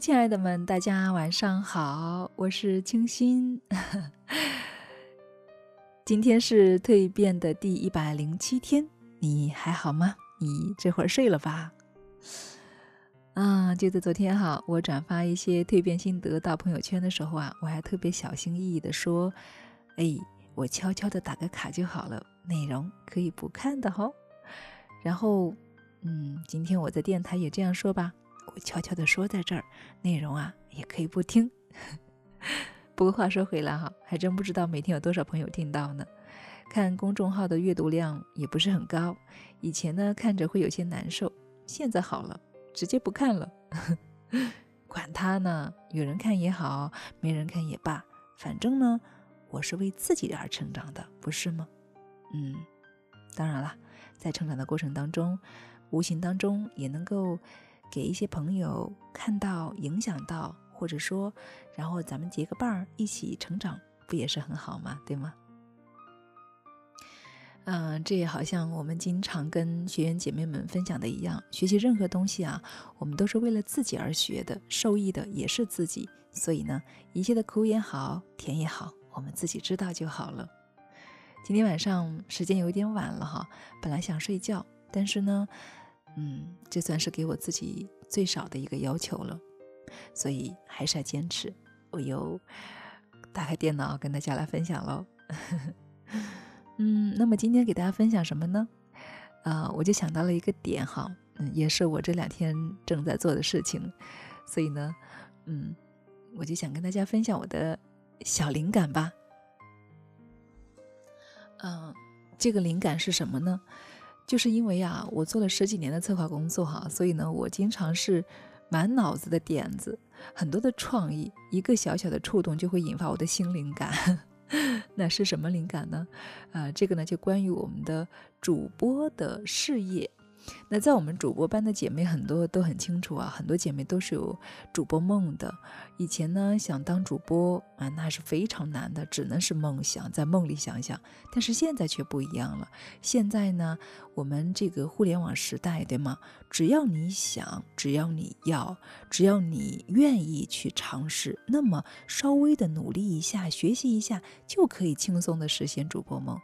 亲爱的们，大家晚上好，我是清新。今天是蜕变的第一百零七天，你还好吗？你这会儿睡了吧？啊，就在昨天哈，我转发一些蜕变心得到朋友圈的时候啊，我还特别小心翼翼的说：“哎，我悄悄的打个卡就好了，内容可以不看的哈。”然后，嗯，今天我在电台也这样说吧。我悄悄地说在这儿，内容啊也可以不听。不过话说回来哈，还真不知道每天有多少朋友听到呢。看公众号的阅读量也不是很高，以前呢看着会有些难受，现在好了，直接不看了。管他呢，有人看也好，没人看也罢，反正呢，我是为自己而成长的，不是吗？嗯，当然了，在成长的过程当中，无形当中也能够。给一些朋友看到、影响到，或者说，然后咱们结个伴儿一起成长，不也是很好吗？对吗？嗯，这也好像我们经常跟学员姐妹们分享的一样，学习任何东西啊，我们都是为了自己而学的，受益的也是自己。所以呢，一切的苦也好，甜也好，我们自己知道就好了。今天晚上时间有点晚了哈，本来想睡觉，但是呢。嗯，这算是给我自己最少的一个要求了，所以还是要坚持。我又打开电脑跟大家来分享喽。嗯，那么今天给大家分享什么呢？啊，我就想到了一个点哈，嗯，也是我这两天正在做的事情，所以呢，嗯，我就想跟大家分享我的小灵感吧。嗯，这个灵感是什么呢？就是因为啊，我做了十几年的策划工作哈，所以呢，我经常是满脑子的点子，很多的创意，一个小小的触动就会引发我的新灵感。那是什么灵感呢？呃，这个呢就关于我们的主播的事业。那在我们主播班的姐妹很多都很清楚啊，很多姐妹都是有主播梦的。以前呢想当主播啊，那是非常难的，只能是梦想，在梦里想想。但是现在却不一样了，现在呢，我们这个互联网时代，对吗？只要你想，只要你要，只要你愿意去尝试，那么稍微的努力一下，学习一下，就可以轻松的实现主播梦。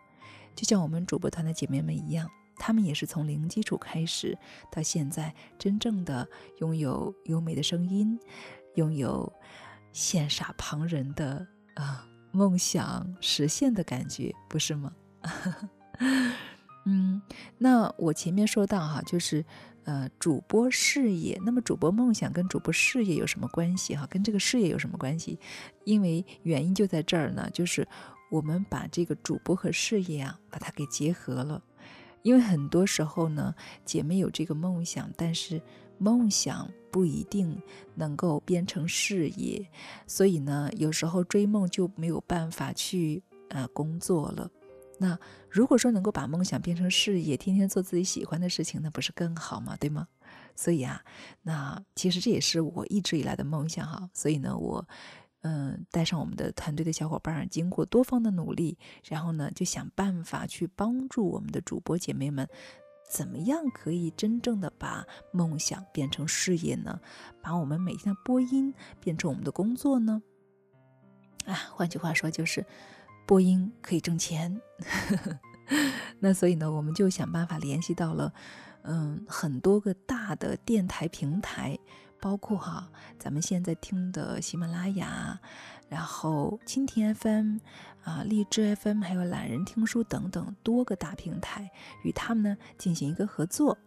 就像我们主播团的姐妹们一样。他们也是从零基础开始，到现在真正的拥有优美的声音，拥有羡煞旁人的啊梦想实现的感觉，不是吗？嗯，那我前面说到哈，就是呃主播事业，那么主播梦想跟主播事业有什么关系哈？跟这个事业有什么关系？因为原因就在这儿呢，就是我们把这个主播和事业啊，把它给结合了。因为很多时候呢，姐妹有这个梦想，但是梦想不一定能够变成事业，所以呢，有时候追梦就没有办法去呃工作了。那如果说能够把梦想变成事业，天天做自己喜欢的事情，那不是更好吗？对吗？所以啊，那其实这也是我一直以来的梦想哈。所以呢，我。嗯，带上我们的团队的小伙伴，经过多方的努力，然后呢，就想办法去帮助我们的主播姐妹们，怎么样可以真正的把梦想变成事业呢？把我们每天的播音变成我们的工作呢？啊，换句话说就是播音可以挣钱。那所以呢，我们就想办法联系到了，嗯，很多个大的电台平台。包括哈，咱们现在听的喜马拉雅，然后蜻蜓 FM 啊、荔枝 FM，还有懒人听书等等多个大平台，与他们呢进行一个合作，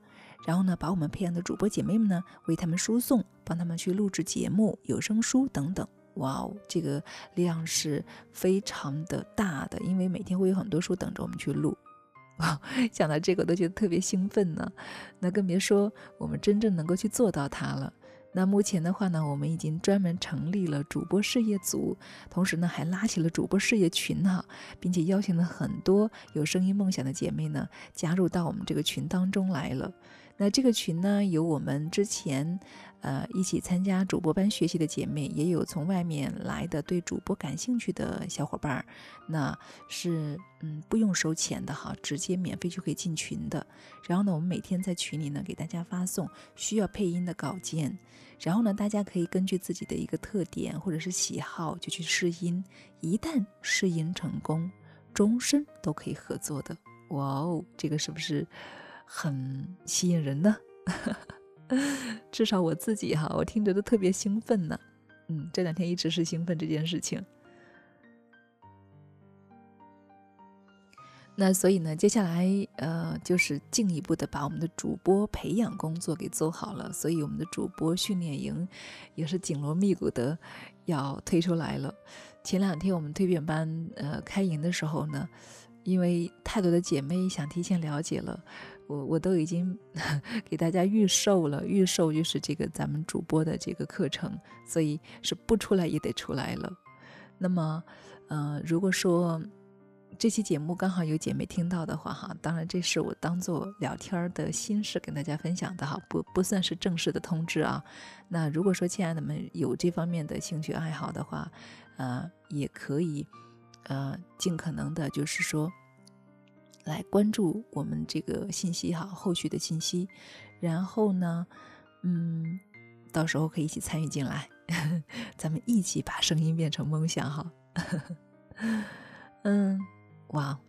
然后呢，把我们培养的主播姐妹们呢为他们输送，帮他们去录制节目、有声书等等。哇哦，这个量是非常的大的，因为每天会有很多书等着我们去录。哇，讲到这个都觉得特别兴奋呢。那更别说我们真正能够去做到它了。那目前的话呢，我们已经专门成立了主播事业组，同时呢还拉起了主播事业群哈，并且邀请了很多有声音梦想的姐妹呢加入到我们这个群当中来了。那这个群呢，有我们之前呃，一起参加主播班学习的姐妹，也有从外面来的对主播感兴趣的小伙伴儿，那是嗯不用收钱的哈，直接免费就可以进群的。然后呢，我们每天在群里呢给大家发送需要配音的稿件，然后呢，大家可以根据自己的一个特点或者是喜好就去试音，一旦试音成功，终身都可以合作的。哇哦，这个是不是很吸引人呢？至少我自己哈，我听着都特别兴奋呢。嗯，这两天一直是兴奋这件事情。那所以呢，接下来呃，就是进一步的把我们的主播培养工作给做好了。所以我们的主播训练营也是紧锣密鼓的要推出来了。前两天我们蜕变班呃开营的时候呢，因为太多的姐妹想提前了解了。我我都已经 给大家预售了，预售就是这个咱们主播的这个课程，所以是不出来也得出来了。那么，呃，如果说这期节目刚好有姐妹听到的话，哈，当然这是我当做聊天的心事跟大家分享的哈，不不算是正式的通知啊。那如果说亲爱的们有这方面的兴趣爱好的话，呃，也可以，呃，尽可能的就是说。来关注我们这个信息哈，后续的信息，然后呢，嗯，到时候可以一起参与进来，咱们一起把声音变成梦想哈。嗯，哇，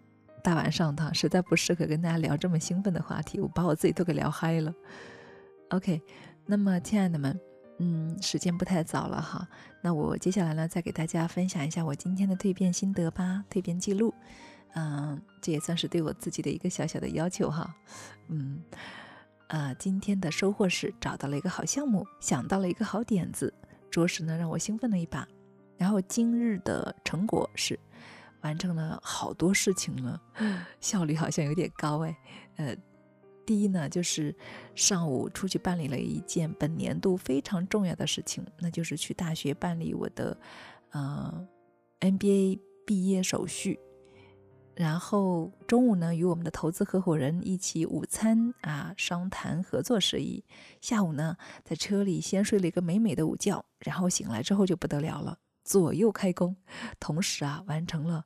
大晚上的实在不适合跟大家聊这么兴奋的话题，我把我自己都给聊嗨了。OK，那么亲爱的们，嗯，时间不太早了哈，那我接下来呢，再给大家分享一下我今天的蜕变心得吧，蜕变记录。嗯，这也算是对我自己的一个小小的要求哈。嗯，啊，今天的收获是找到了一个好项目，想到了一个好点子，着实呢让我兴奋了一把。然后今日的成果是完成了好多事情了，效率好像有点高哎。呃，第一呢就是上午出去办理了一件本年度非常重要的事情，那就是去大学办理我的呃 MBA 毕业手续。然后中午呢，与我们的投资合伙人一起午餐啊，商谈合作事宜。下午呢，在车里先睡了一个美美的午觉，然后醒来之后就不得了了，左右开工，同时啊，完成了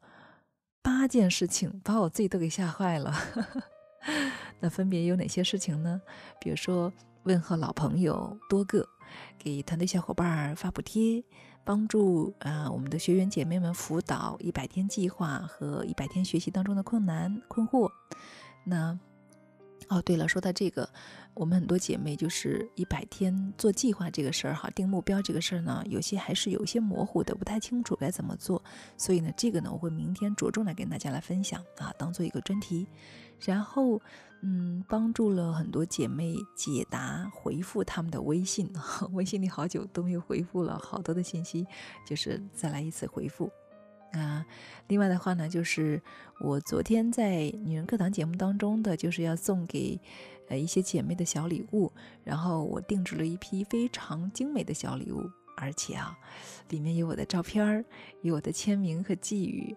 八件事情，把我自己都给吓坏了。那分别有哪些事情呢？比如说问候老朋友多个，给团队小伙伴发补贴。帮助啊，我们的学员姐妹们辅导一百天计划和一百天学习当中的困难困惑。那哦，对了，说到这个，我们很多姐妹就是一百天做计划这个事儿哈，定目标这个事儿呢，有些还是有些模糊的，不太清楚该怎么做。所以呢，这个呢，我会明天着重来跟大家来分享啊，当做一个专题。然后，嗯，帮助了很多姐妹解答、回复他们的微信，微信里好久都没有回复了，好多的信息，就是再来一次回复啊。另外的话呢，就是我昨天在女人课堂节目当中的，就是要送给呃一些姐妹的小礼物，然后我定制了一批非常精美的小礼物，而且啊，里面有我的照片儿，有我的签名和寄语，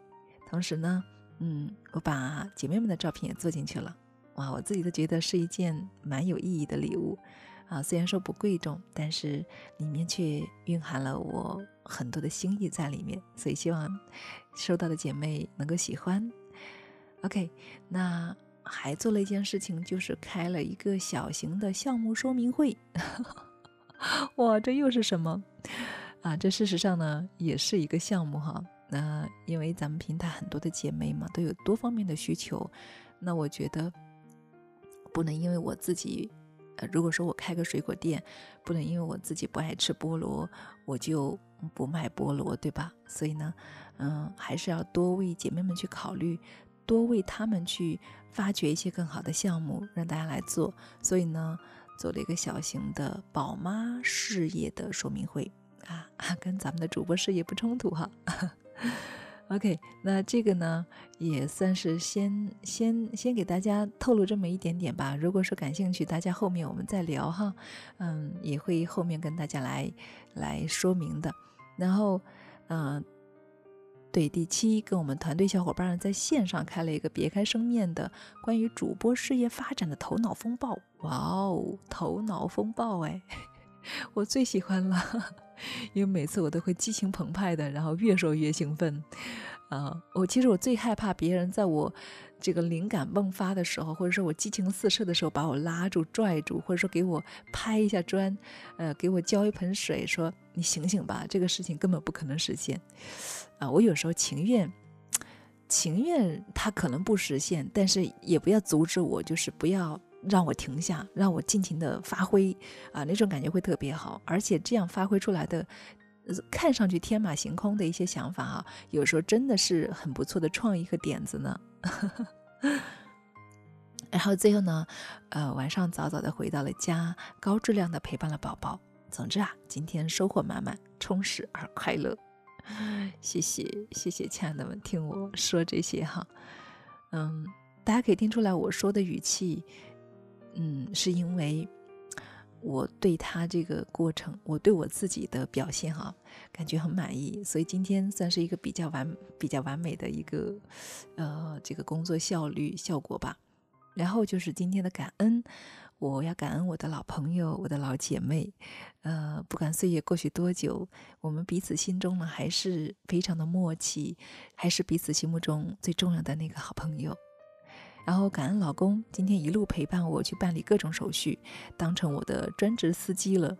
同时呢。嗯，我把姐妹们的照片也做进去了，哇，我自己都觉得是一件蛮有意义的礼物啊。虽然说不贵重，但是里面却蕴含了我很多的心意在里面，所以希望收到的姐妹能够喜欢。OK，那还做了一件事情，就是开了一个小型的项目说明会。哇，这又是什么啊？这事实上呢，也是一个项目哈。那因为咱们平台很多的姐妹嘛，都有多方面的需求，那我觉得不能因为我自己，呃，如果说我开个水果店，不能因为我自己不爱吃菠萝，我就不卖菠萝，对吧？所以呢，嗯，还是要多为姐妹们去考虑，多为他们去发掘一些更好的项目，让大家来做。所以呢，做了一个小型的宝妈事业的说明会啊，跟咱们的主播事业不冲突哈。OK，那这个呢也算是先先先给大家透露这么一点点吧。如果说感兴趣，大家后面我们再聊哈。嗯，也会后面跟大家来来说明的。然后，嗯，对，第七跟我们团队小伙伴在线上开了一个别开生面的关于主播事业发展的头脑风暴。哇哦，头脑风暴哎！我最喜欢了，因为每次我都会激情澎湃的，然后越说越兴奋。啊，我其实我最害怕别人在我这个灵感迸发的时候，或者说我激情四射的时候，把我拉住、拽住，或者说给我拍一下砖，呃，给我浇一盆水，说你醒醒吧，这个事情根本不可能实现。啊，我有时候情愿，情愿它可能不实现，但是也不要阻止我，就是不要让我停下，让我尽情的发挥啊，那种感觉会特别好，而且这样发挥出来的。看上去天马行空的一些想法啊，有时候真的是很不错的创意和点子呢。然后最后呢，呃，晚上早早的回到了家，高质量的陪伴了宝宝。总之啊，今天收获满满，充实而快乐。谢谢谢谢，亲爱的们，听我说这些哈。嗯，大家可以听出来我说的语气，嗯，是因为。我对他这个过程，我对我自己的表现哈，感觉很满意，所以今天算是一个比较完、比较完美的一个，呃，这个工作效率效果吧。然后就是今天的感恩，我要感恩我的老朋友、我的老姐妹，呃，不管岁月过去多久，我们彼此心中呢还是非常的默契，还是彼此心目中最重要的那个好朋友。然后感恩老公今天一路陪伴我去办理各种手续，当成我的专职司机了。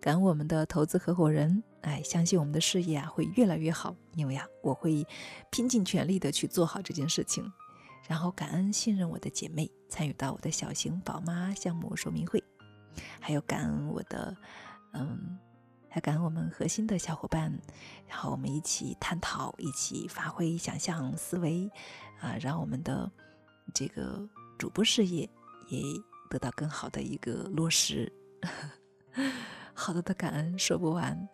感恩我们的投资合伙人，哎，相信我们的事业啊会越来越好，因为啊我会拼尽全力的去做好这件事情。然后感恩信任我的姐妹，参与到我的小型宝妈项目说明会，还有感恩我的，嗯，还感恩我们核心的小伙伴，然后我们一起探讨，一起发挥想象思维，啊，让我们的。这个主播事业也得到更好的一个落实，好多的感恩说不完。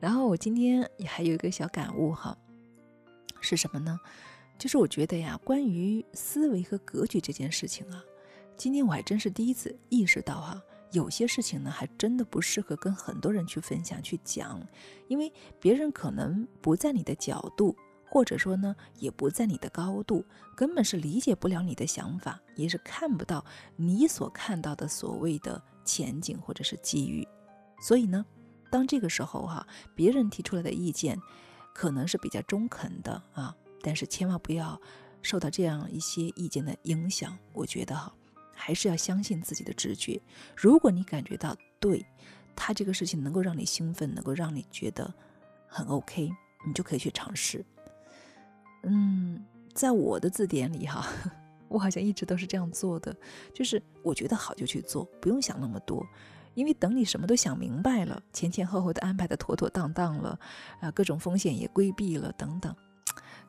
然后我今天也还有一个小感悟哈，是什么呢？就是我觉得呀，关于思维和格局这件事情啊，今天我还真是第一次意识到哈，有些事情呢，还真的不适合跟很多人去分享去讲，因为别人可能不在你的角度。或者说呢，也不在你的高度，根本是理解不了你的想法，也是看不到你所看到的所谓的前景或者是机遇。所以呢，当这个时候哈，别人提出来的意见可能是比较中肯的啊，但是千万不要受到这样一些意见的影响。我觉得哈，还是要相信自己的直觉。如果你感觉到对他这个事情能够让你兴奋，能够让你觉得很 OK，你就可以去尝试。嗯，在我的字典里哈，我好像一直都是这样做的，就是我觉得好就去做，不用想那么多，因为等你什么都想明白了，前前后后的安排的妥妥当当了，啊，各种风险也规避了等等，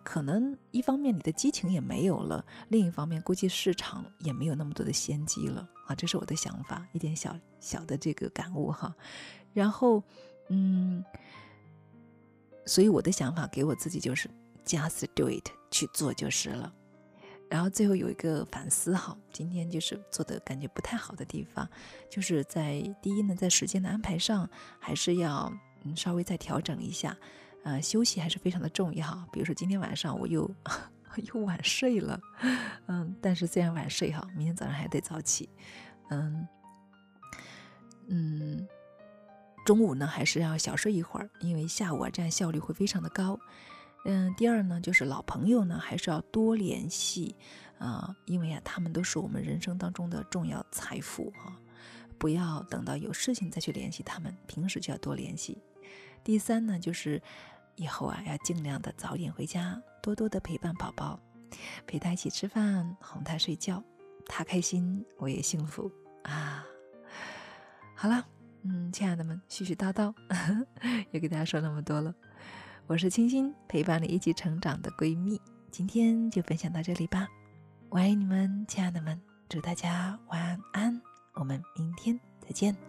可能一方面你的激情也没有了，另一方面估计市场也没有那么多的先机了啊，这是我的想法，一点小小的这个感悟哈，然后嗯，所以我的想法给我自己就是。Just do it，去做就是了。然后最后有一个反思哈，今天就是做的感觉不太好的地方，就是在第一呢，在时间的安排上还是要嗯稍微再调整一下。呃，休息还是非常的重要。比如说今天晚上我又 又晚睡了，嗯，但是虽然晚睡哈，明天早上还得早起。嗯嗯，中午呢还是要小睡一会儿，因为下午啊这样效率会非常的高。嗯，第二呢，就是老朋友呢，还是要多联系啊，因为啊，他们都是我们人生当中的重要财富啊，不要等到有事情再去联系他们，平时就要多联系。第三呢，就是以后啊，要尽量的早点回家，多多的陪伴宝宝，陪他一起吃饭，哄他睡觉，他开心，我也幸福啊。好了，嗯，亲爱的们，絮絮叨叨，又给大家说那么多了。我是清新，陪伴你一起成长的闺蜜。今天就分享到这里吧，我爱你们，亲爱的们，祝大家晚安，我们明天再见。